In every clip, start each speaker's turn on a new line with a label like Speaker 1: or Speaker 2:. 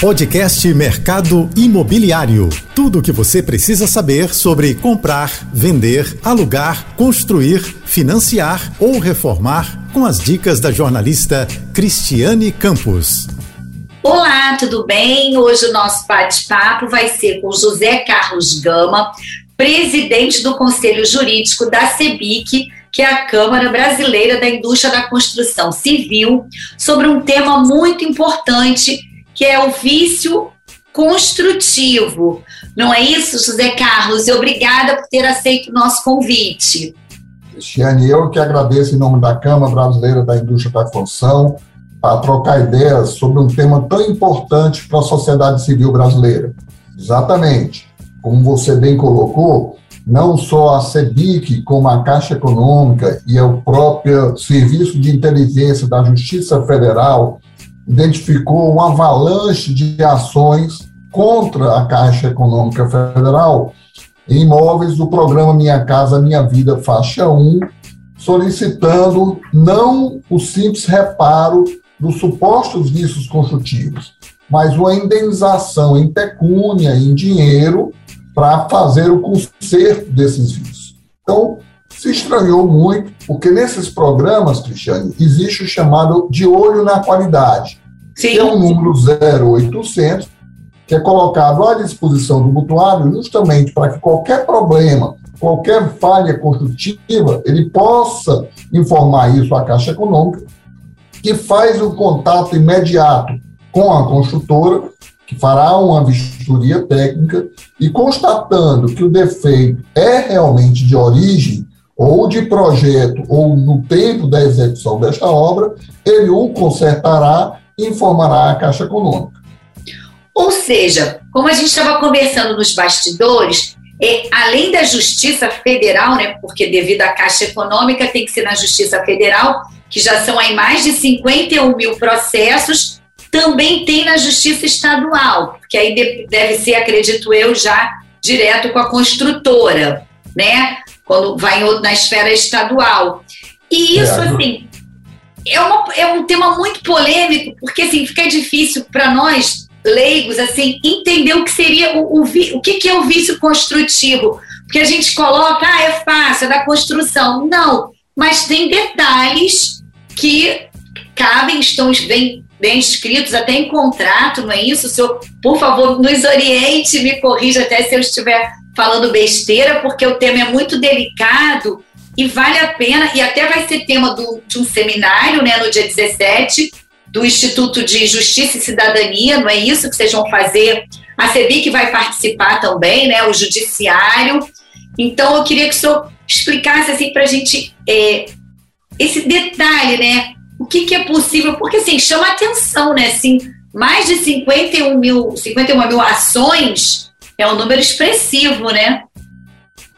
Speaker 1: Podcast Mercado Imobiliário. Tudo o que você precisa saber sobre comprar, vender, alugar, construir, financiar ou reformar com as dicas da jornalista Cristiane Campos.
Speaker 2: Olá, tudo bem? Hoje o nosso bate-papo vai ser com José Carlos Gama, presidente do Conselho Jurídico da CEBIC, que é a Câmara Brasileira da Indústria da Construção Civil, sobre um tema muito importante que é o vício construtivo. Não é isso, José Carlos? E obrigada por ter aceito o nosso convite.
Speaker 3: Cristiane, eu que agradeço em nome da Câmara Brasileira da Indústria da Construção para trocar ideias sobre um tema tão importante para a sociedade civil brasileira. Exatamente. Como você bem colocou, não só a CEBIC, como a Caixa Econômica e o próprio Serviço de Inteligência da Justiça Federal identificou um avalanche de ações contra a Caixa Econômica Federal em imóveis do programa Minha Casa Minha Vida Faixa 1, solicitando não o simples reparo dos supostos vícios construtivos, mas uma indenização em pecúnia, em dinheiro, para fazer o conserto desses vícios. Então, se estranhou muito, porque nesses programas, Cristiane, existe o chamado de olho na qualidade, Sim. é um número 0800, que é colocado à disposição do mutuário justamente para que qualquer problema, qualquer falha construtiva, ele possa informar isso à Caixa Econômica, que faz o contato imediato com a construtora, que fará uma vistoria técnica e constatando que o defeito é realmente de origem ou de projeto ou no tempo da execução desta obra, ele o consertará informará a Caixa Econômica.
Speaker 2: Ou seja, como a gente estava conversando nos bastidores, é, além da Justiça Federal, né, porque devido à Caixa Econômica tem que ser na Justiça Federal, que já são aí mais de 51 mil processos, também tem na Justiça Estadual, que aí deve ser, acredito eu, já direto com a construtora, né? Quando vai na esfera estadual. E isso, é, assim, é, uma, é um tema muito polêmico, porque assim, fica difícil para nós, leigos, assim, entender o que seria o, o, o que, que é o vício construtivo. Porque a gente coloca, ah, é fácil, é da construção. Não, mas tem detalhes que cabem, estão bem, bem escritos até em contrato, não é isso? Senhor, por favor, nos oriente, me corrija até se eu estiver falando besteira, porque o tema é muito delicado e vale a pena, e até vai ser tema do, de um seminário, né, no dia 17, do Instituto de Justiça e Cidadania, não é isso que vocês vão fazer? A CEBIC vai participar também, né, o Judiciário. Então, eu queria que o senhor explicasse, assim, para a gente é, esse detalhe, né, o que, que é possível, porque, assim, chama atenção, né, assim, mais de 51 mil, 51 mil ações é um número expressivo, né?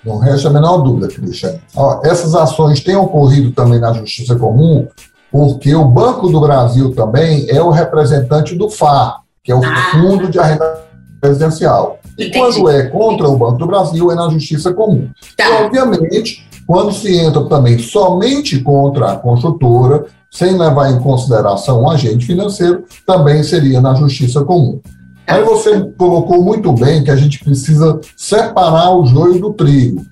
Speaker 3: Não resta a menor dúvida, Cristian. essas ações têm ocorrido também na Justiça Comum, porque o Banco do Brasil também é o representante do FAR, que é o ah. Fundo de Arrendamento Residencial. E quando é contra o Banco do Brasil, é na Justiça Comum. Tá. E, obviamente, quando se entra também somente contra a construtora, sem levar em consideração o agente financeiro, também seria na Justiça Comum. Aí você colocou muito bem que a gente precisa separar o joio do trigo.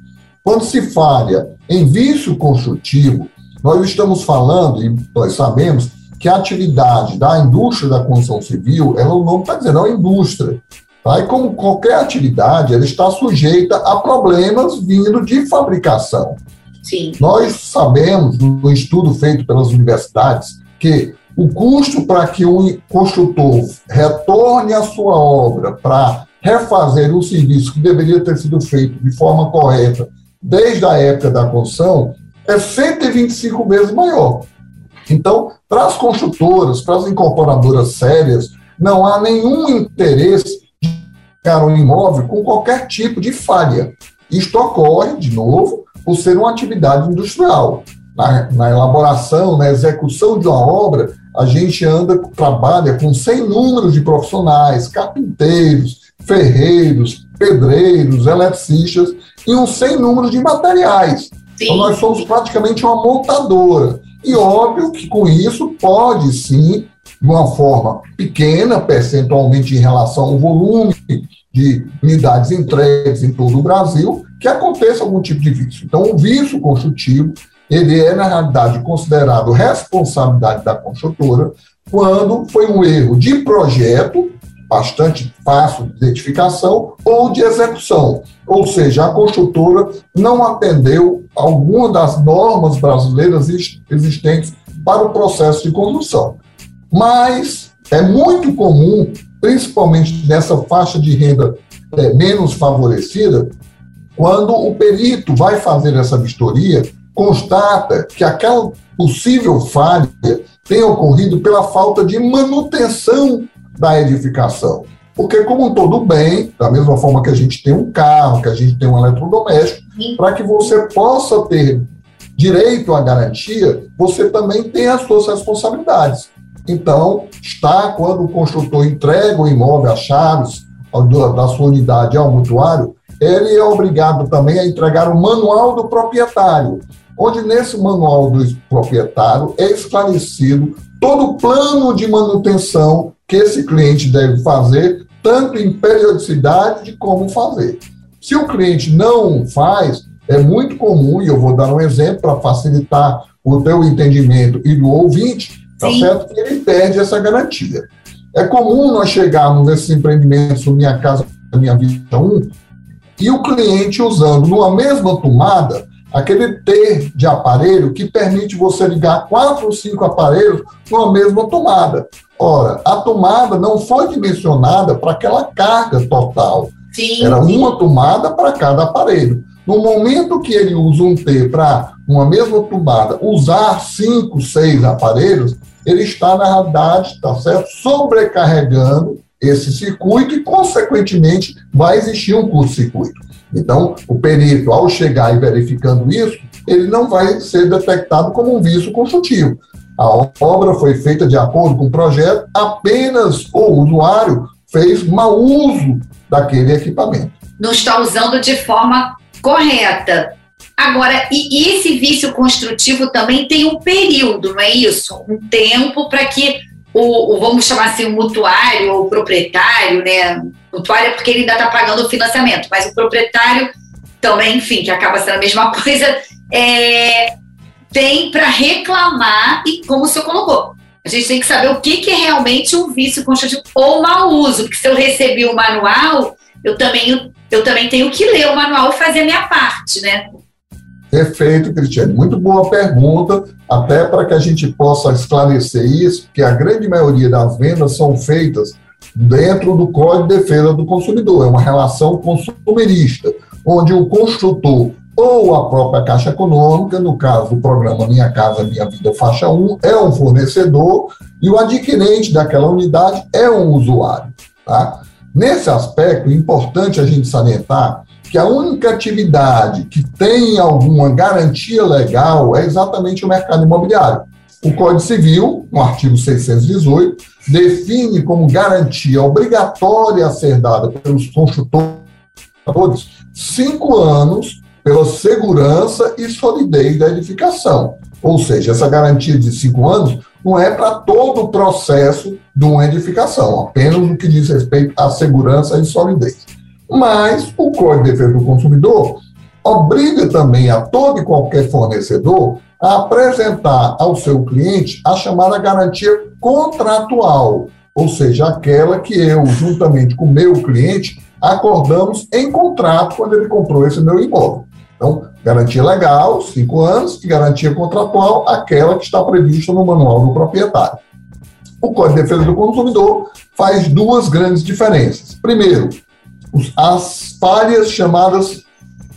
Speaker 3: Quando se falha em vício construtivo, nós estamos falando, e nós sabemos, que a atividade da indústria da construção civil, ela, o nome está dizendo, é uma indústria. Tá? E como qualquer atividade, ela está sujeita a problemas vindo de fabricação.
Speaker 2: Sim.
Speaker 3: Nós sabemos, no estudo feito pelas universidades, que o custo para que um construtor retorne a sua obra para refazer um serviço que deveria ter sido feito de forma correta desde a época da construção é 125 vezes maior. Então, para as construtoras, para as incorporadoras sérias, não há nenhum interesse de ficar um imóvel com qualquer tipo de falha. Isto ocorre, de novo, por ser uma atividade industrial. Na, na elaboração, na execução de uma obra, a gente anda, trabalha com 100 números de profissionais, carpinteiros, ferreiros, pedreiros, eletricistas e um 100 números de materiais. Sim. Então, nós somos praticamente uma montadora. E óbvio que com isso pode sim de uma forma pequena, percentualmente em relação ao volume de unidades entregues em todo o Brasil, que aconteça algum tipo de vício. Então, o vício construtivo, ele é, na realidade, considerado responsabilidade da construtora quando foi um erro de projeto, bastante fácil de identificação, ou de execução. Ou seja, a construtora não atendeu alguma das normas brasileiras existentes para o processo de construção. Mas é muito comum, principalmente nessa faixa de renda é, menos favorecida, quando o perito vai fazer essa vistoria, constata que aquela possível falha tem ocorrido pela falta de manutenção da edificação. Porque, como todo bem, da mesma forma que a gente tem um carro, que a gente tem um eletrodoméstico, para que você possa ter direito à garantia, você também tem as suas responsabilidades. Então, está quando o construtor entrega o imóvel, as chaves da sua unidade ao mutuário, ele é obrigado também a entregar o manual do proprietário, onde nesse manual do proprietário é esclarecido todo o plano de manutenção que esse cliente deve fazer, tanto em periodicidade de como fazer. Se o cliente não faz, é muito comum, e eu vou dar um exemplo para facilitar o teu entendimento e do ouvinte, tá certo? Que ele perde essa garantia. É comum nós chegarmos nesses empreendimentos, Minha Casa, Minha Vida 1, e o cliente usando numa mesma tomada aquele T de aparelho que permite você ligar quatro ou cinco aparelhos numa mesma tomada. Ora, a tomada não foi dimensionada para aquela carga total. Sim, Era uma tomada para cada aparelho. No momento que ele usa um T para uma mesma tomada usar cinco, seis aparelhos, ele está, na realidade, tá certo, sobrecarregando esse circuito e, consequentemente, vai existir um curto-circuito. Então, o perito, ao chegar e verificando isso, ele não vai ser detectado como um vício construtivo. A obra foi feita de acordo com o projeto, apenas o usuário fez mau uso daquele equipamento.
Speaker 2: Não está usando de forma correta. Agora, e esse vício construtivo também tem um período, não é isso? Um tempo para que o, o, vamos chamar assim, o mutuário ou proprietário, né? Mutuário é porque ele ainda está pagando o financiamento, mas o proprietário também, enfim, que acaba sendo a mesma coisa, é, tem para reclamar e como o senhor colocou. A gente tem que saber o que, que é realmente um vício construtivo ou mau uso, porque se eu recebi o manual, eu também, eu também tenho que ler o manual e fazer a minha parte, né?
Speaker 3: Perfeito, Cristiane. Muito boa pergunta, até para que a gente possa esclarecer isso, que a grande maioria das vendas são feitas dentro do Código de Defesa do Consumidor. É uma relação consumerista, onde o construtor ou a própria Caixa Econômica, no caso do programa Minha Casa Minha Vida Faixa 1, é um fornecedor e o adquirente daquela unidade é um usuário. Tá? Nesse aspecto, é importante a gente salientar que a única atividade que tem alguma garantia legal é exatamente o mercado imobiliário. O Código Civil, no artigo 618, define como garantia obrigatória a ser dada pelos construtores cinco anos pela segurança e solidez da edificação. Ou seja, essa garantia de cinco anos não é para todo o processo de uma edificação, apenas no que diz respeito à segurança e solidez. Mas o Código de Defesa do Consumidor obriga também a todo e qualquer fornecedor a apresentar ao seu cliente a chamada garantia contratual, ou seja, aquela que eu, juntamente com o meu cliente, acordamos em contrato quando ele comprou esse meu imóvel. Então, garantia legal, cinco anos, e garantia contratual, aquela que está prevista no manual do proprietário. O Código de Defesa do Consumidor faz duas grandes diferenças. Primeiro, as falhas chamadas,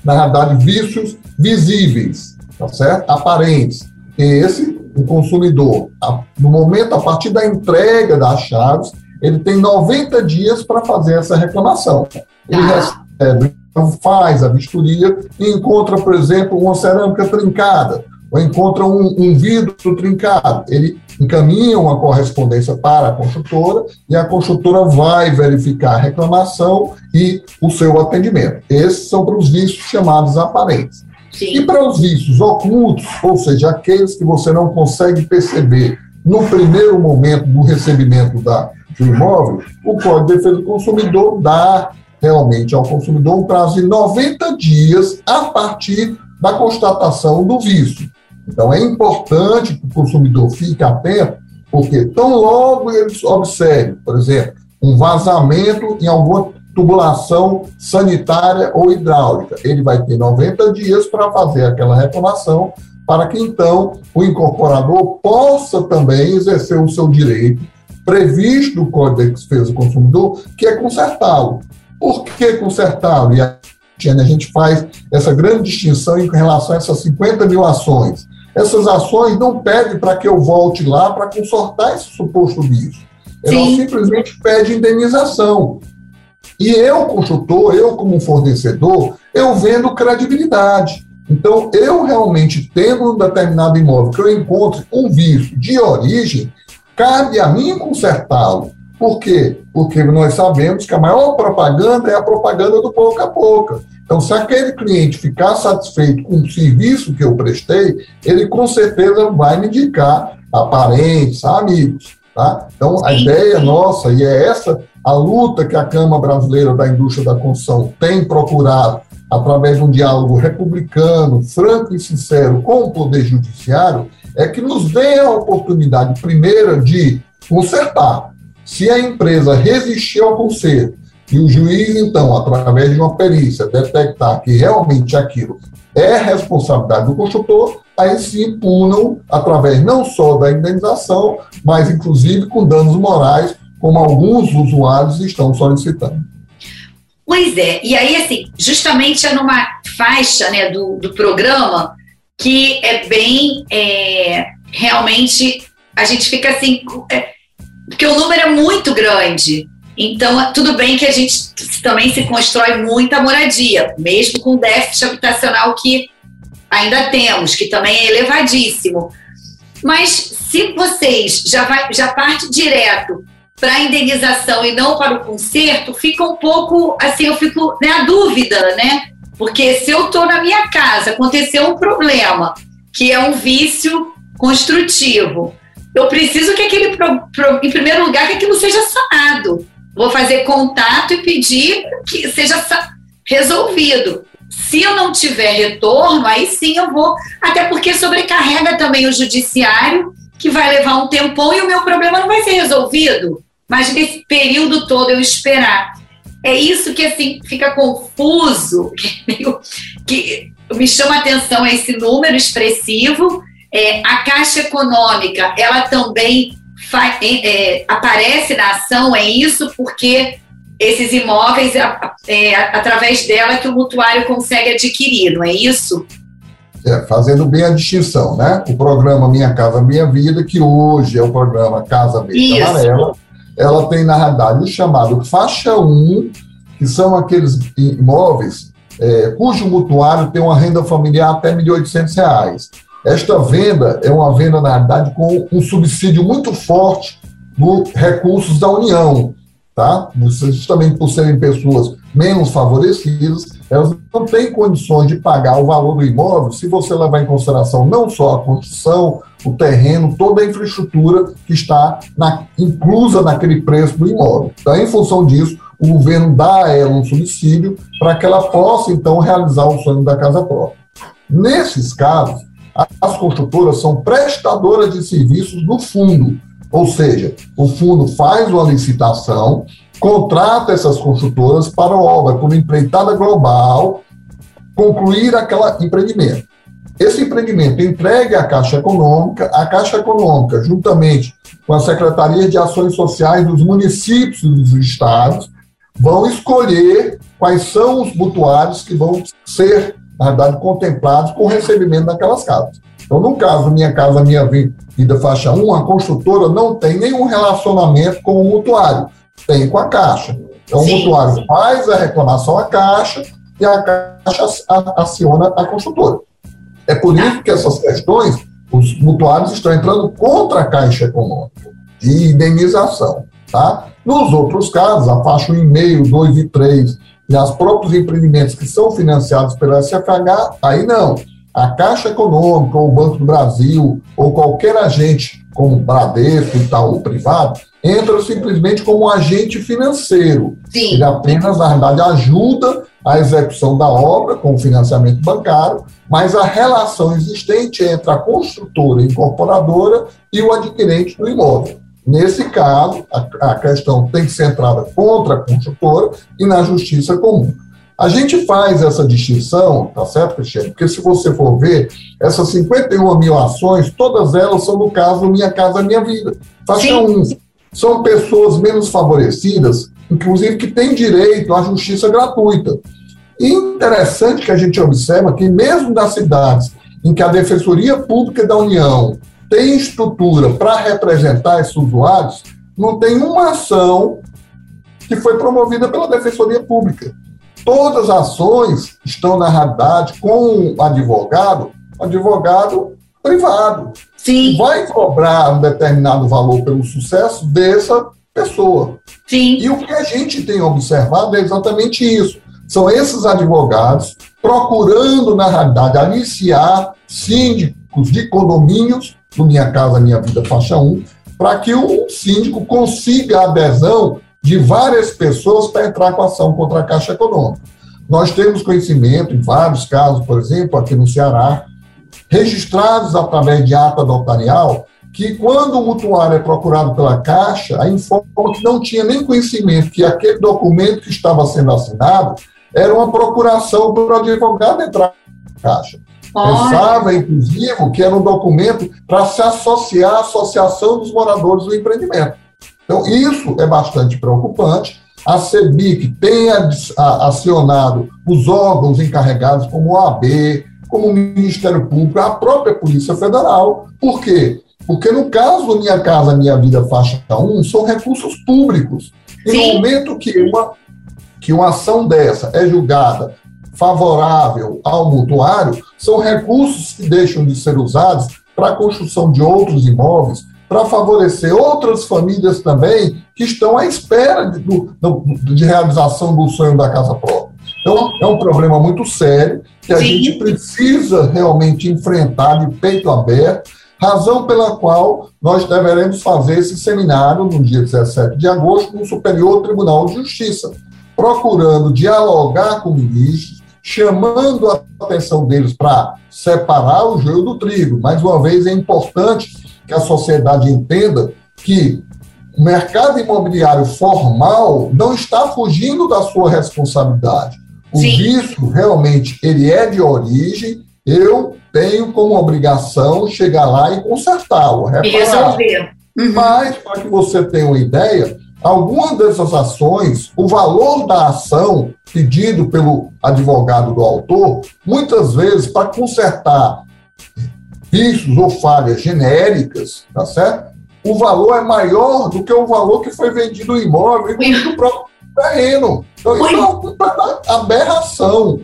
Speaker 3: na realidade, vícios visíveis, tá certo? Aparentes. Esse, o consumidor, no momento, a partir da entrega das chaves, ele tem 90 dias para fazer essa reclamação. Ele ah. recebe, faz a vistoria e encontra, por exemplo, uma cerâmica trincada, ou encontra um, um vidro trincado. Ele encaminha uma correspondência para a construtora e a construtora vai verificar a reclamação e o seu atendimento. Esses são para os vícios chamados aparentes. Sim. E para os vícios ocultos, ou seja, aqueles que você não consegue perceber no primeiro momento do recebimento da, do imóvel, o Código de Defesa do Consumidor dá realmente ao consumidor um prazo de 90 dias a partir da constatação do vício. Então, é importante que o consumidor fique atento, porque tão logo ele observe, por exemplo, um vazamento em alguma tubulação sanitária ou hidráulica, ele vai ter 90 dias para fazer aquela reclamação, para que então o incorporador possa também exercer o seu direito previsto no Código de Defesa do Consumidor, que é consertá-lo. Por que consertá-lo? E a gente faz essa grande distinção em relação a essas 50 mil ações. Essas ações não pedem para que eu volte lá para consertar esse suposto vício. Ela simplesmente pede indenização. E eu, construtor, eu como fornecedor, eu vendo credibilidade. Então, eu realmente tendo um determinado imóvel que eu encontre um vício de origem, cabe a mim consertá-lo. Por quê? Porque nós sabemos que a maior propaganda é a propaganda do pouco a pouco. Então, se aquele cliente ficar satisfeito com o serviço que eu prestei, ele com certeza vai me indicar a parentes, a amigos. Tá? Então, a ideia nossa, e é essa a luta que a Câmara Brasileira da Indústria da Construção tem procurado, através de um diálogo republicano, franco e sincero com o Poder Judiciário, é que nos dê a oportunidade, primeira, de consertar. Se a empresa resistir ao conserto e o juiz, então, através de uma perícia, detectar que realmente aquilo é responsabilidade do construtor, aí sim punam através não só da indenização, mas inclusive com danos morais, como alguns usuários estão solicitando.
Speaker 2: Pois é, e aí, assim, justamente é numa faixa né, do, do programa que é bem. É, realmente, a gente fica assim. É, porque o número é muito grande. Então, tudo bem que a gente também se constrói muita moradia, mesmo com o déficit habitacional que ainda temos, que também é elevadíssimo. Mas se vocês já, vai, já parte direto para a indenização e não para o conserto, fica um pouco assim, eu fico na dúvida, né? Porque se eu estou na minha casa, aconteceu um problema, que é um vício construtivo, eu preciso que aquele, em primeiro lugar, que aquilo seja sanado. Vou fazer contato e pedir que seja resolvido. Se eu não tiver retorno, aí sim eu vou, até porque sobrecarrega também o judiciário, que vai levar um tempão e o meu problema não vai ser resolvido. Mas nesse período todo eu esperar. É isso que assim fica confuso, que, me chama atenção esse número expressivo. É, a Caixa Econômica, ela também é, aparece na ação, é isso porque esses imóveis, é, através dela que o mutuário consegue adquirir, não é isso?
Speaker 3: É, fazendo bem a distinção, né? O programa Minha Casa Minha Vida, que hoje é o programa Casa Verde Amarela, ela tem, na realidade, o chamado faixa 1, que são aqueles imóveis é, cujo mutuário tem uma renda familiar até R$ 1.800. Esta venda é uma venda, na realidade, com um subsídio muito forte dos recursos da União. Tá? Justamente por serem pessoas menos favorecidas, elas não têm condições de pagar o valor do imóvel se você levar em consideração não só a construção, o terreno, toda a infraestrutura que está na, inclusa naquele preço do imóvel. Então, em função disso, o governo dá a ela um subsídio para que ela possa, então, realizar o sonho da casa própria. Nesses casos, as construtoras são prestadoras de serviços do fundo, ou seja, o fundo faz uma licitação, contrata essas construtoras para obra como empreitada global, concluir aquele empreendimento. Esse empreendimento entregue à Caixa Econômica, a Caixa Econômica, juntamente com a Secretaria de Ações Sociais dos municípios e dos estados, vão escolher quais são os mutuários que vão ser, na verdade, contemplados com o recebimento daquelas casas. Então, no caso Minha Casa Minha Vida Faixa 1, a construtora não tem nenhum relacionamento com o mutuário, tem com a Caixa. Então, Sim. o mutuário faz a reclamação à Caixa e a Caixa aciona a construtora. É por isso que essas questões, os mutuários estão entrando contra a Caixa Econômica de indenização. Tá? Nos outros casos, a faixa 1,5, 2 e 3, e os próprios empreendimentos que são financiados pela SFH, aí não. A Caixa Econômica, ou o Banco do Brasil, ou qualquer agente como Bradesco e tal, privado, entra simplesmente como agente financeiro.
Speaker 2: Sim.
Speaker 3: Ele apenas, na verdade, ajuda a execução da obra com financiamento bancário, mas a relação existente entre a construtora incorporadora e o adquirente do imóvel. Nesse caso, a, a questão tem que ser entrada contra a construtora e na justiça comum. A gente faz essa distinção, tá certo, Cristiano? Porque se você for ver, essas 51 mil ações, todas elas são no caso Minha Casa Minha Vida. Faixa 1. São pessoas menos favorecidas, inclusive que têm direito à justiça gratuita. E interessante que a gente observa que, mesmo nas cidades em que a Defensoria Pública da União tem estrutura para representar esses usuários, não tem uma ação que foi promovida pela Defensoria Pública. Todas as ações estão, na realidade, com o advogado, advogado privado.
Speaker 2: Sim.
Speaker 3: Vai cobrar um determinado valor pelo sucesso dessa pessoa.
Speaker 2: Sim.
Speaker 3: E o que a gente tem observado é exatamente isso. São esses advogados procurando, na realidade, aliciar síndicos de condomínios, do Minha Casa Minha Vida Faixa 1, para que o síndico consiga a adesão de várias pessoas para entrar com ação contra a Caixa Econômica. Nós temos conhecimento em vários casos, por exemplo, aqui no Ceará, registrados através de ata notarial, que quando o mutuário é procurado pela Caixa, a informa que não tinha nem conhecimento que aquele documento que estava sendo assinado era uma procuração para o advogado entrar na Caixa. Pensava, inclusive, que era um documento para se associar à Associação dos Moradores do Empreendimento. Então, isso é bastante preocupante. A CEBIC tem acionado os órgãos encarregados, como o AB, como o Ministério Público, a própria Polícia Federal. Por quê? Porque no caso do Minha Casa Minha Vida Faixa 1, são recursos públicos. E Sim. no momento que uma, que uma ação dessa é julgada favorável ao mutuário, são recursos que deixam de ser usados para a construção de outros imóveis, para favorecer outras famílias também que estão à espera de, de realização do sonho da casa própria. Então, é um problema muito sério que a Sim. gente precisa realmente enfrentar de peito aberto, razão pela qual nós deveremos fazer esse seminário no dia 17 de agosto no Superior Tribunal de Justiça, procurando dialogar com ministros, chamando a atenção deles para separar o joio do trigo. Mais uma vez, é importante que a sociedade entenda que o mercado imobiliário formal não está fugindo da sua responsabilidade. O Sim. vício realmente ele é de origem, eu tenho como obrigação chegar lá e consertá-lo,
Speaker 2: resolver.
Speaker 3: Uhum. Mas, para que você tenha uma ideia, algumas dessas ações, o valor da ação pedido pelo advogado do autor, muitas vezes, para consertar vícios ou falhas genéricas, tá certo? O valor é maior do que o valor que foi vendido o imóvel e do próprio terreno. Então, isso é uma aberração.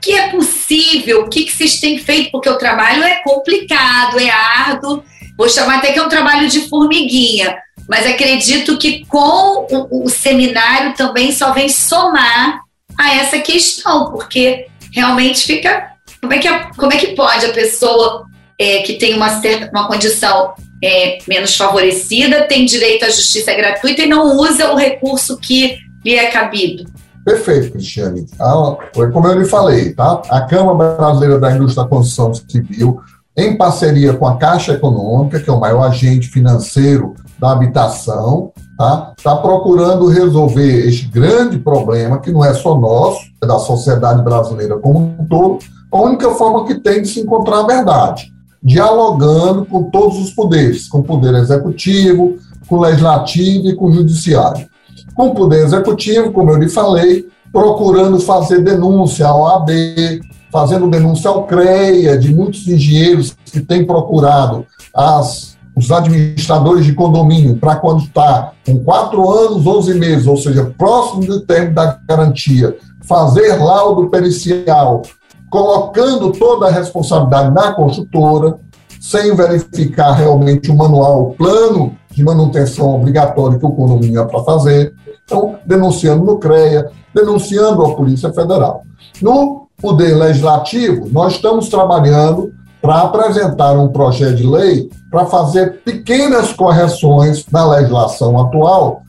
Speaker 2: Que é possível? O que, que vocês têm feito? Porque o trabalho é complicado, é árduo. Vou chamar até que é um trabalho de formiguinha. Mas acredito que com o, o seminário também só vem somar a essa questão, porque realmente fica. Como é que, como é que pode a pessoa é, que tem uma certa uma condição é, menos favorecida tem direito à justiça gratuita e não usa o recurso que lhe é cabido?
Speaker 3: Perfeito, Cristiane. Ah, foi como eu lhe falei, tá? A Câmara Brasileira da Indústria da Construção Civil, em parceria com a Caixa Econômica, que é o maior agente financeiro da habitação, tá? Está procurando resolver este grande problema, que não é só nosso, é da sociedade brasileira como um todo, a única forma que tem de se encontrar a verdade dialogando com todos os poderes, com o poder executivo, com o legislativo e com o judiciário. Com o poder executivo, como eu lhe falei, procurando fazer denúncia ao AB, fazendo denúncia ao CREA, de muitos engenheiros que têm procurado as, os administradores de condomínio para quando está com quatro anos, 11 meses, ou seja, próximo do termo da garantia, fazer laudo pericial colocando toda a responsabilidade na construtora, sem verificar realmente o manual, o plano de manutenção obrigatório que o condomínio é para fazer. Então, denunciando no CREA, denunciando a Polícia Federal. No Poder Legislativo, nós estamos trabalhando para apresentar um projeto de lei para fazer pequenas correções na legislação atual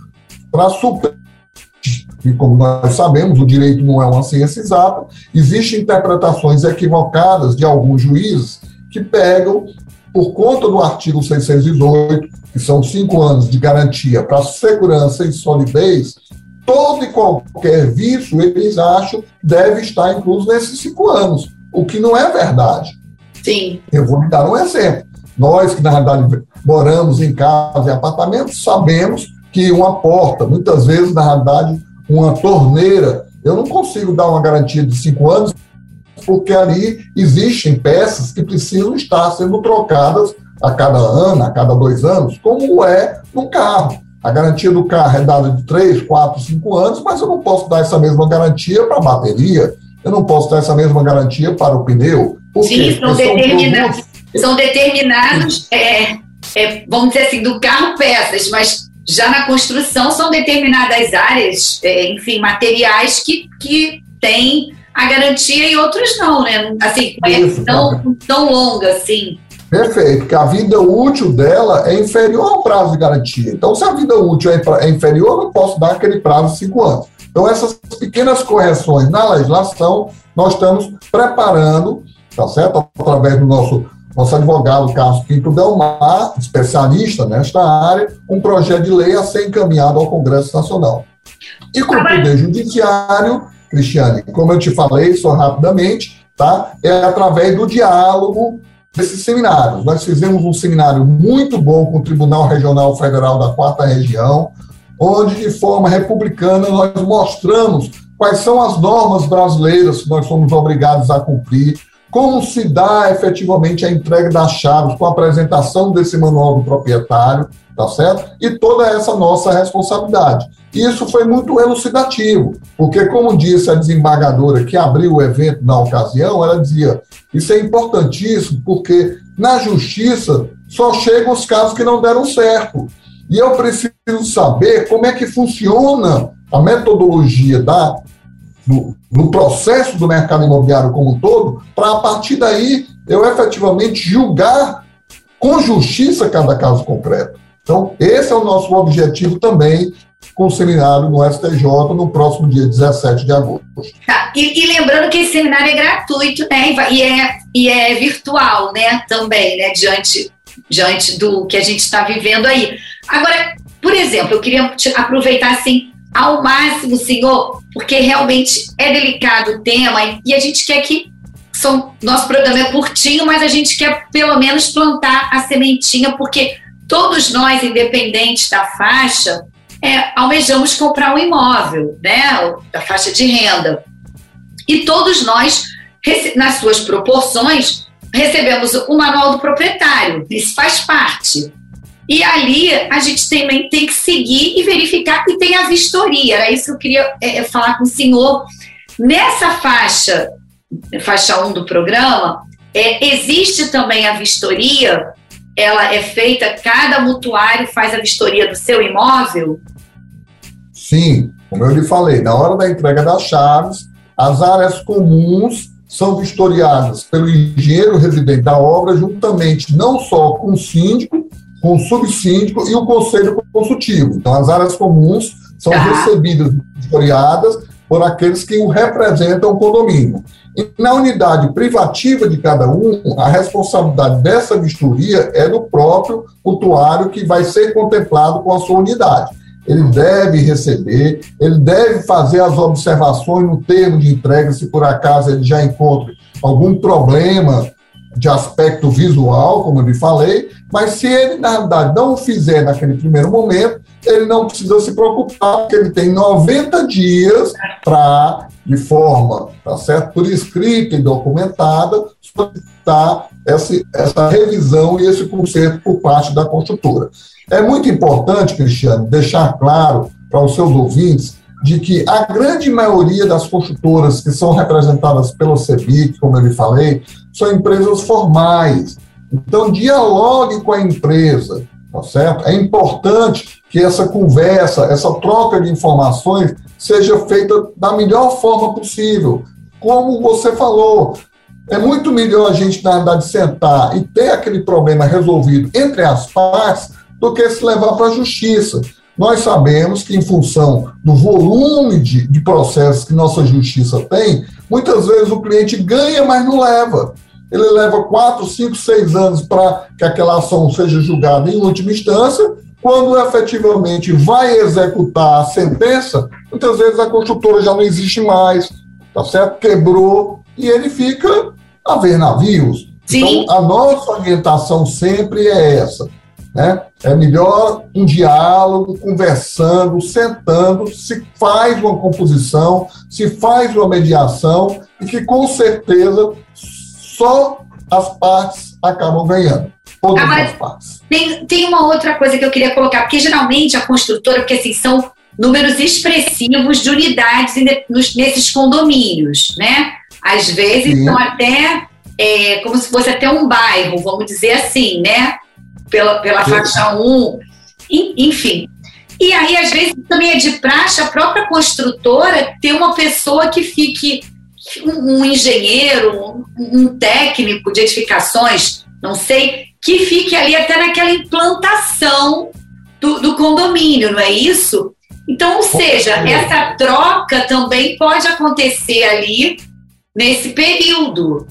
Speaker 3: para suprir e como nós sabemos, o direito não é uma ciência exata, existem interpretações equivocadas de alguns juízes que pegam, por conta do artigo 618, que são cinco anos de garantia para segurança e solidez, todo e qualquer vício eles acham deve estar incluso nesses cinco anos, o que não é verdade.
Speaker 2: Sim.
Speaker 3: Eu vou lhe dar um exemplo. Nós que, na realidade, moramos em casa e apartamentos, sabemos que uma porta, muitas vezes, na realidade, uma torneira, eu não consigo dar uma garantia de cinco anos, porque ali existem peças que precisam estar sendo trocadas a cada ano, a cada dois anos, como é no carro. A garantia do carro é dada de três, quatro, cinco anos, mas eu não posso dar essa mesma garantia para a bateria, eu não posso dar essa mesma garantia para o pneu.
Speaker 2: Sim, são, determinados, produtos... são determinados, é, é, vamos dizer assim, do carro peças, mas já na construção são determinadas áreas, é, enfim, materiais que, que têm a garantia e outros não, né? Assim, Isso, tão, tão longa assim.
Speaker 3: Perfeito, porque a vida útil dela é inferior ao prazo de garantia. Então, se a vida útil é, é inferior, eu não posso dar aquele prazo de cinco anos. Então, essas pequenas correções na legislação, nós estamos preparando, tá certo? Através do nosso nosso advogado Carlos Quinto Delmar, especialista nesta área, um projeto de lei a ser encaminhado ao Congresso Nacional. E com o Poder Judiciário, Cristiane, como eu te falei, só rapidamente, tá? é através do diálogo desses seminários. Nós fizemos um seminário muito bom com o Tribunal Regional Federal da Quarta Região, onde, de forma republicana, nós mostramos quais são as normas brasileiras que nós somos obrigados a cumprir, como se dá efetivamente a entrega das chaves com a apresentação desse manual do proprietário, tá certo? E toda essa nossa responsabilidade. Isso foi muito elucidativo, porque, como disse a desembargadora que abriu o evento na ocasião, ela dizia: isso é importantíssimo, porque na justiça só chegam os casos que não deram certo. E eu preciso saber como é que funciona a metodologia da no, no, processo do mercado imobiliário como um todo, para a partir daí eu efetivamente julgar com justiça cada caso concreto. Então, esse é o nosso objetivo também com o seminário no STJ no próximo dia 17 de agosto.
Speaker 2: Tá. E, e, lembrando que esse seminário é gratuito, né? E é, e é virtual, né? Também, né? Diante, diante do que a gente está vivendo aí. Agora, por exemplo, eu queria aproveitar assim ao máximo, senhor, porque realmente é delicado o tema e a gente quer que são, nosso programa é curtinho, mas a gente quer pelo menos plantar a sementinha, porque todos nós, independentes da faixa, é, almejamos comprar um imóvel, né, da faixa de renda. E todos nós, nas suas proporções, recebemos o manual do proprietário, isso faz parte. E ali a gente também tem que seguir e verificar e tem a vistoria. Era isso que eu queria é, é falar com o senhor. Nessa faixa, faixa 1 do programa, é, existe também a vistoria, ela é feita, cada mutuário faz a vistoria do seu imóvel?
Speaker 3: Sim, como eu lhe falei, na hora da entrega das chaves, as áreas comuns são vistoriadas pelo engenheiro residente da obra, juntamente não só com o síndico, com o subsíndico e o conselho consultivo. Então, as áreas comuns são tá. recebidas, vistoriadas por aqueles que o representam o condomínio. E na unidade privativa de cada um, a responsabilidade dessa vistoria é do próprio mutuário que vai ser contemplado com a sua unidade. Ele deve receber, ele deve fazer as observações no termo de entrega, se por acaso ele já encontra algum problema de aspecto visual, como eu lhe falei, mas se ele, na realidade, não o fizer naquele primeiro momento, ele não precisa se preocupar, porque ele tem 90 dias para, de forma, tá certo, por escrita e documentada, solicitar essa, essa revisão e esse conserto por parte da construtora. É muito importante, Cristiano, deixar claro para os seus ouvintes de que a grande maioria das construtoras que são representadas pelo CEBIC, como eu lhe falei, são empresas formais. Então, dialogue com a empresa, tá certo? É importante que essa conversa, essa troca de informações seja feita da melhor forma possível. Como você falou, é muito melhor a gente, na verdade, sentar e ter aquele problema resolvido entre as partes do que se levar para a justiça. Nós sabemos que, em função do volume de, de processos que nossa justiça tem, muitas vezes o cliente ganha, mas não leva. Ele leva quatro, cinco, seis anos para que aquela ação seja julgada em última instância. Quando efetivamente vai executar a sentença, muitas vezes a construtora já não existe mais, tá certo? Quebrou e ele fica a ver navios. Sim. Então, a nossa orientação sempre é essa né? É melhor um diálogo, conversando, sentando, se faz uma composição, se faz uma mediação e que com certeza só as partes acabam ganhando. Todas Agora, as partes.
Speaker 2: Tem, tem uma outra coisa que eu queria colocar, porque geralmente a construtora, porque assim, são números expressivos de unidades nesses condomínios, né? Às vezes Sim. são até é, como se fosse até um bairro, vamos dizer assim, né? Pela, pela faixa 1, enfim. E aí, às vezes, também é de praxe a própria construtora ter uma pessoa que fique, um, um engenheiro, um, um técnico de edificações, não sei, que fique ali até naquela implantação do, do, condomínio, não é isso? Então, ou seja, essa troca também pode acontecer ali nesse período.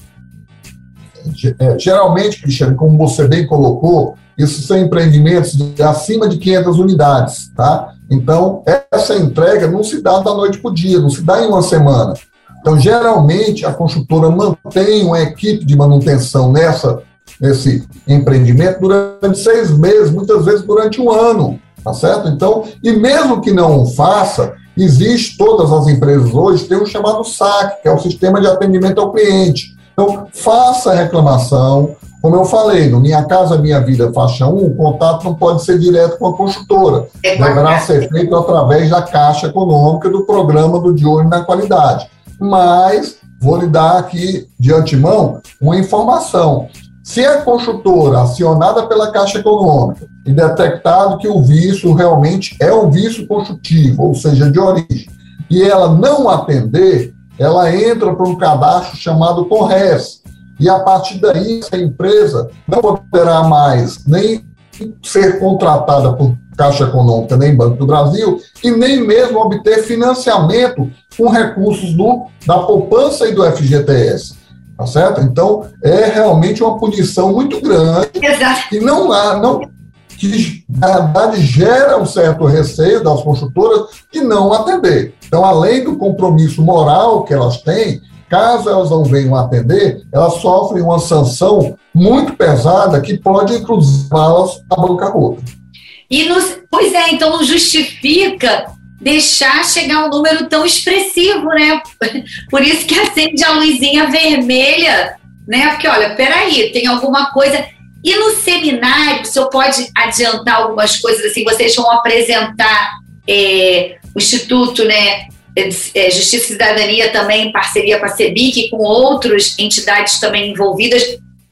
Speaker 3: É, geralmente, Cristiano, como você bem colocou, isso são empreendimentos de acima de 500 unidades, tá? Então, essa entrega não se dá da noite para o dia, não se dá em uma semana. Então, geralmente, a construtora mantém uma equipe de manutenção nessa, nesse empreendimento durante seis meses, muitas vezes durante um ano, tá certo? Então, e mesmo que não faça, existe, todas as empresas hoje têm o chamado SAC, que é o Sistema de Atendimento ao Cliente. Então, faça a reclamação, como eu falei, no Minha Casa Minha Vida Faixa 1, o contato não pode ser direto com a construtora. É Deverá ser feito através da Caixa Econômica do programa do De Olho na Qualidade. Mas vou lhe dar aqui, de antemão, uma informação. Se a construtora acionada pela Caixa Econômica e detectado que o vício realmente é um vício construtivo, ou seja, de origem, e ela não atender, ela entra para um cadastro chamado CORRES, e a partir daí essa empresa não poderá mais nem ser contratada por Caixa Econômica, nem Banco do Brasil, e nem mesmo obter financiamento com recursos do, da poupança e do FGTS. Tá certo? Então, é realmente uma punição muito grande Exato. que não há, não, que na verdade gera um certo receio das construtoras de não atender. Então, além do compromisso moral que elas têm, Caso elas não venham atender, elas sofrem uma sanção muito pesada que pode, levá-las à bancarrota.
Speaker 2: E nos, pois é, então não justifica deixar chegar um número tão expressivo, né? Por isso que acende a luzinha vermelha, né? Porque, olha, peraí, tem alguma coisa. E no seminário, o senhor pode adiantar algumas coisas assim? Vocês vão apresentar é, o Instituto né, Justiça e Cidadania também em parceria com a CEBIC e com outras entidades também envolvidas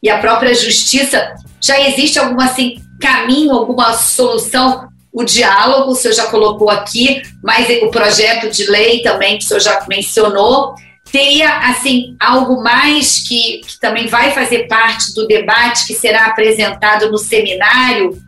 Speaker 2: e a própria Justiça. Já existe algum assim, caminho, alguma solução? O diálogo, o senhor já colocou aqui, mas o projeto de lei também, que o senhor já mencionou. Teria, assim, algo mais que, que também vai fazer parte do debate que será apresentado no seminário?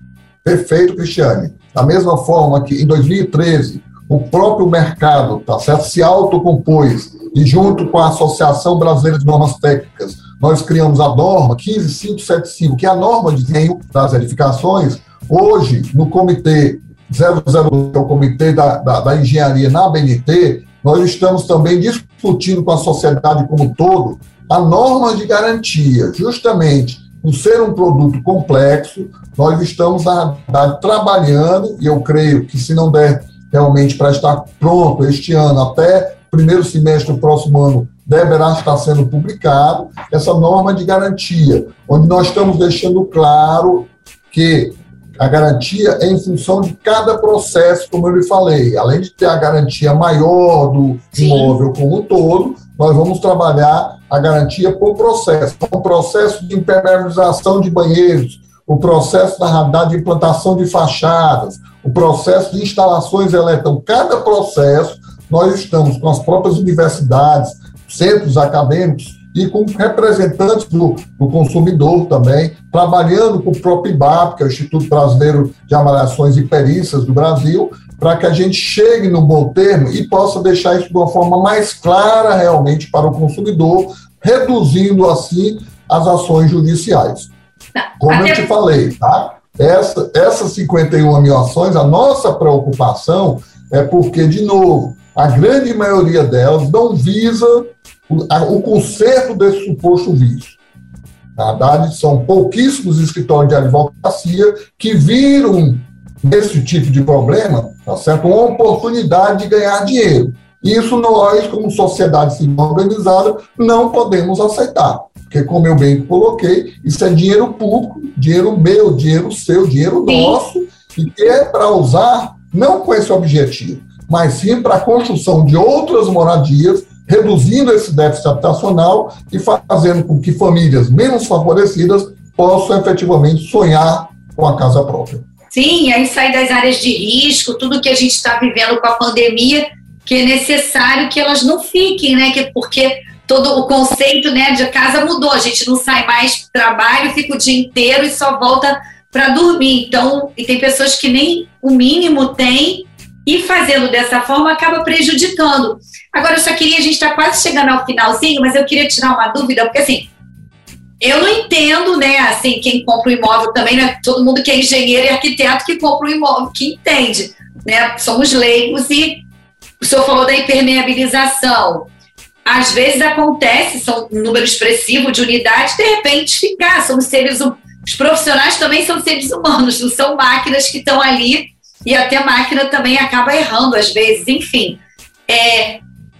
Speaker 3: Perfeito, Cristiane. Da mesma forma que em 2013 o próprio mercado, tá certo? Se autocompôs e junto com a Associação Brasileira de Normas Técnicas, nós criamos a norma 15575, que é a norma de desenho das edificações. Hoje, no comitê 00, que é o comitê da, da, da engenharia na BNT, nós estamos também discutindo com a sociedade como um todo a norma de garantia, justamente por ser um produto complexo, nós estamos na verdade, trabalhando, e eu creio que se não der realmente para estar pronto este ano, até primeiro semestre do próximo ano, deverá estar sendo publicado essa norma de garantia, onde nós estamos deixando claro que a garantia é em função de cada processo, como eu lhe falei. Além de ter a garantia maior do Sim. imóvel como um todo, nós vamos trabalhar a garantia por processo. O processo de impermeabilização de banheiros, o processo da radar de implantação de fachadas, o processo de instalações elétricas. Então, cada processo, nós estamos com as próprias universidades, centros acadêmicos, e com representantes do, do consumidor também, trabalhando com o próprio IBAP, que é o Instituto Brasileiro de Avaliações e Perícias do Brasil, para que a gente chegue no bom termo e possa deixar isso de uma forma mais clara realmente para o consumidor, reduzindo assim as ações judiciais. Como eu te falei, tá? Essa, essas 51 mil ações, a nossa preocupação é porque, de novo, a grande maioria delas não visa o, a, o conserto desse suposto vício. Na verdade, são pouquíssimos escritórios de advocacia que viram nesse tipo de problema, tá certo? Uma oportunidade de ganhar dinheiro. Isso nós, como sociedade civil organizada, não podemos aceitar. Porque, como eu bem coloquei, isso é dinheiro público, dinheiro meu, dinheiro seu, dinheiro sim. nosso, e que é para usar não com esse objetivo, mas sim para a construção de outras moradias, reduzindo esse déficit habitacional e fazendo com que famílias menos favorecidas possam efetivamente sonhar com a casa própria.
Speaker 2: Sim, aí sair das áreas de risco, tudo que a gente está vivendo com a pandemia, que é necessário que elas não fiquem, né? Que, porque todo o conceito né, de casa mudou, a gente não sai mais trabalho, fica o dia inteiro e só volta para dormir. Então, e tem pessoas que nem o mínimo têm e fazendo dessa forma acaba prejudicando. Agora, eu só queria, a gente está quase chegando ao finalzinho, mas eu queria tirar uma dúvida, porque assim, eu não entendo, né, assim, quem compra um imóvel também, né, todo mundo que é engenheiro e arquiteto que compra um imóvel, que entende, né, somos leigos e o senhor falou da impermeabilização. Às vezes acontece, são um número expressivo de unidades, de repente ficar, somos seres os profissionais também são seres humanos, não são máquinas que estão ali e até a máquina também acaba errando às vezes, enfim. É,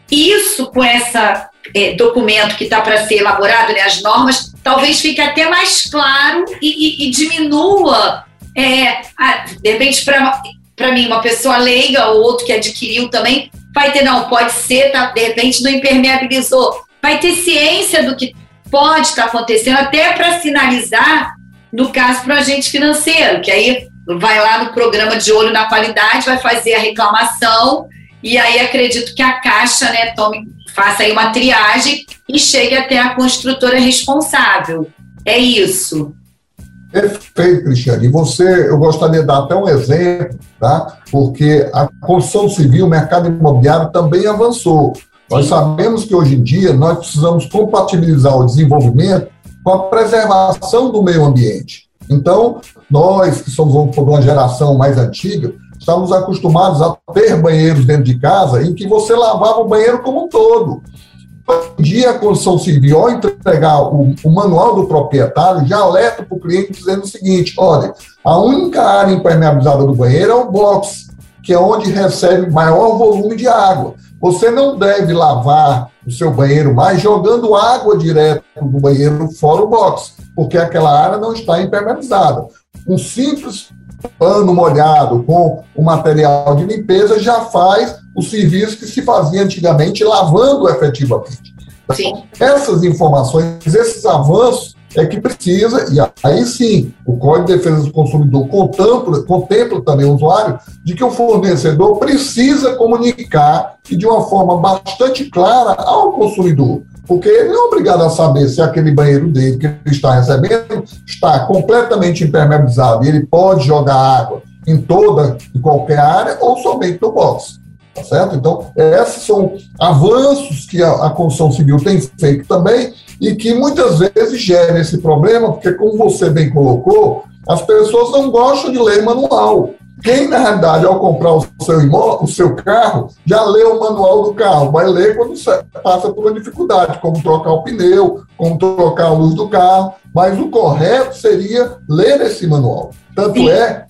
Speaker 2: isso com esse é, documento que está para ser elaborado, né, as normas, talvez fique até mais claro e, e, e diminua, é, a, de repente, para mim, uma pessoa leiga ou outro que adquiriu também, vai ter, não, pode ser, tá, de repente não impermeabilizou. Vai ter ciência do que pode estar tá acontecendo, até para sinalizar, no caso, para o agente financeiro, que aí vai lá no programa de olho na qualidade, vai fazer a reclamação, e aí acredito que a Caixa né, tome, faça aí uma triagem e chegue até a construtora responsável. É isso.
Speaker 3: Perfeito, Cristiane. E você, eu gostaria de dar até um exemplo, tá? Porque a construção civil, o mercado imobiliário também avançou. Nós sabemos que hoje em dia nós precisamos compatibilizar o desenvolvimento com a preservação do meio ambiente. Então, nós que somos uma geração mais antiga, estamos acostumados a ter banheiros dentro de casa em que você lavava o banheiro como um todo. Dia, a construção civil, ao entregar o, o manual do proprietário, já alerta para o cliente dizendo o seguinte: olha, a única área impermeabilizada do banheiro é o box, que é onde recebe maior volume de água. Você não deve lavar o seu banheiro mais jogando água direto do banheiro fora o box, porque aquela área não está impermeabilizada. Um simples pano molhado com o material de limpeza já faz o serviço que se fazia antigamente lavando efetivamente. Sim. Essas informações, esses avanços é que precisa, e aí sim, o Código de Defesa do Consumidor contempla, contempla também o usuário de que o fornecedor precisa comunicar e de uma forma bastante clara ao consumidor. Porque ele não é obrigado a saber se aquele banheiro dele que ele está recebendo está completamente impermeabilizado e ele pode jogar água em toda e qualquer área ou somente no box. Tá certo? Então, esses são avanços que a, a construção civil tem feito também e que muitas vezes gera esse problema, porque, como você bem colocou, as pessoas não gostam de ler manual. Quem, na realidade, ao comprar o seu, imóvel, o seu carro, já lê o manual do carro, vai ler quando passa por uma dificuldade, como trocar o pneu, como trocar a luz do carro, mas o correto seria ler esse manual. Tanto Sim. é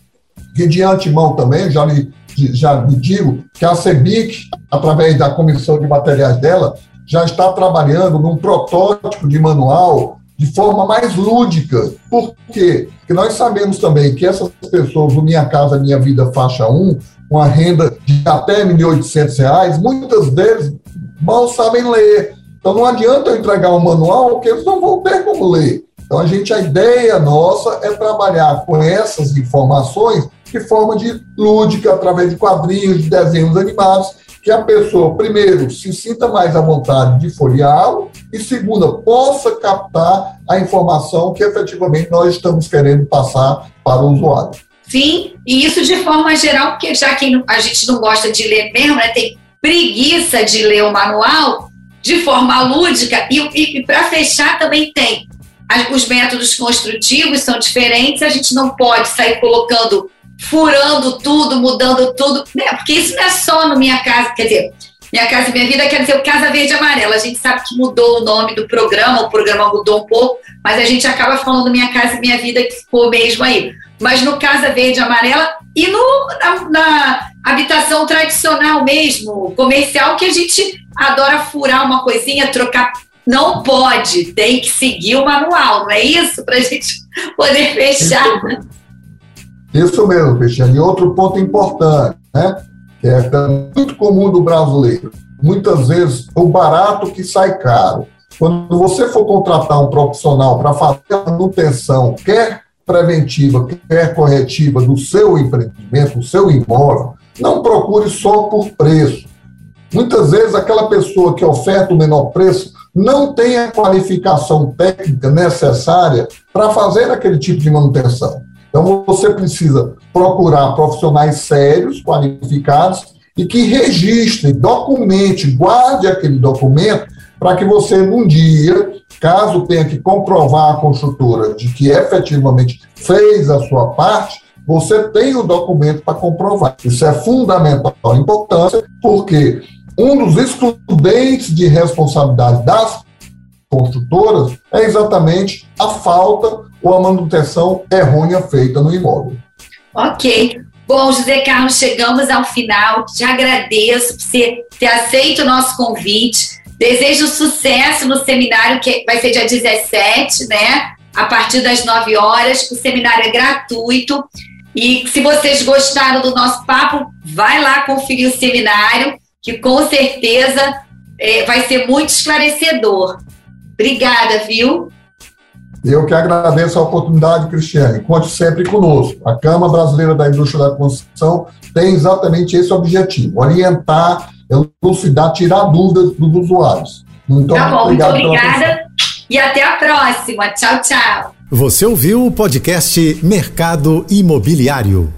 Speaker 3: que, de antemão também, já lhe já lhe digo que a CEBIC, através da comissão de materiais dela, já está trabalhando num protótipo de manual de forma mais lúdica. Por quê? Porque nós sabemos também que essas pessoas do Minha Casa Minha Vida faixa 1, com a renda de até R$ 1.800, muitas deles mal sabem ler. Então não adianta eu entregar um manual porque eles não vão ter como ler. Então a gente, a ideia nossa é trabalhar com essas informações de forma de lúdica, através de quadrinhos, de desenhos animados, que a pessoa, primeiro, se sinta mais à vontade de folheá-lo e, segunda, possa captar a informação que efetivamente nós estamos querendo passar para o usuário.
Speaker 2: Sim, e isso de forma geral, porque já que a gente não gosta de ler mesmo, né, tem preguiça de ler o manual de forma lúdica, e, e, e para fechar também tem os métodos construtivos são diferentes, a gente não pode sair colocando furando tudo, mudando tudo, né? Porque isso não é só no Minha Casa, quer dizer, Minha Casa e Minha Vida quer dizer o Casa Verde e Amarela. A gente sabe que mudou o nome do programa, o programa mudou um pouco, mas a gente acaba falando Minha Casa e Minha Vida que ficou mesmo aí. Mas no Casa Verde e Amarela e no, na, na habitação tradicional mesmo, comercial, que a gente adora furar uma coisinha, trocar não pode, tem que seguir o manual, não é isso? Para a gente poder fechar.
Speaker 3: Isso mesmo, Cristiane. E outro ponto importante, né? Que é muito comum do brasileiro. Muitas vezes, o barato que sai caro. Quando você for contratar um profissional para fazer a manutenção, quer preventiva, quer corretiva do seu empreendimento, do seu imóvel, não procure só por preço. Muitas vezes, aquela pessoa que oferta o menor preço não tem a qualificação técnica necessária para fazer aquele tipo de manutenção. Então, você precisa procurar profissionais sérios, qualificados e que registre, documente, guarde aquele documento para que você, num dia, caso tenha que comprovar a construtora de que efetivamente fez a sua parte, você tem o documento para comprovar. Isso é fundamental, importância, porque um dos excludentes de responsabilidade das construtoras é exatamente a falta ou a manutenção errônea feita no imóvel.
Speaker 2: Ok. Bom, José Carlos, chegamos ao final. Te agradeço por você ter aceito o nosso convite. Desejo sucesso no seminário, que vai ser dia 17, né? A partir das 9 horas. O seminário é gratuito. E se vocês gostaram do nosso papo, vai lá conferir o seminário, que com certeza é, vai ser muito esclarecedor. Obrigada, viu?
Speaker 3: Eu que agradeço a oportunidade, Cristiane. Conte sempre conosco. A Câmara Brasileira da Indústria da Construção tem exatamente esse objetivo: orientar, elucidar, tirar dúvidas dos usuários.
Speaker 2: Muito tá bom, muito obrigada e até a próxima. Tchau, tchau.
Speaker 1: Você ouviu o podcast Mercado Imobiliário.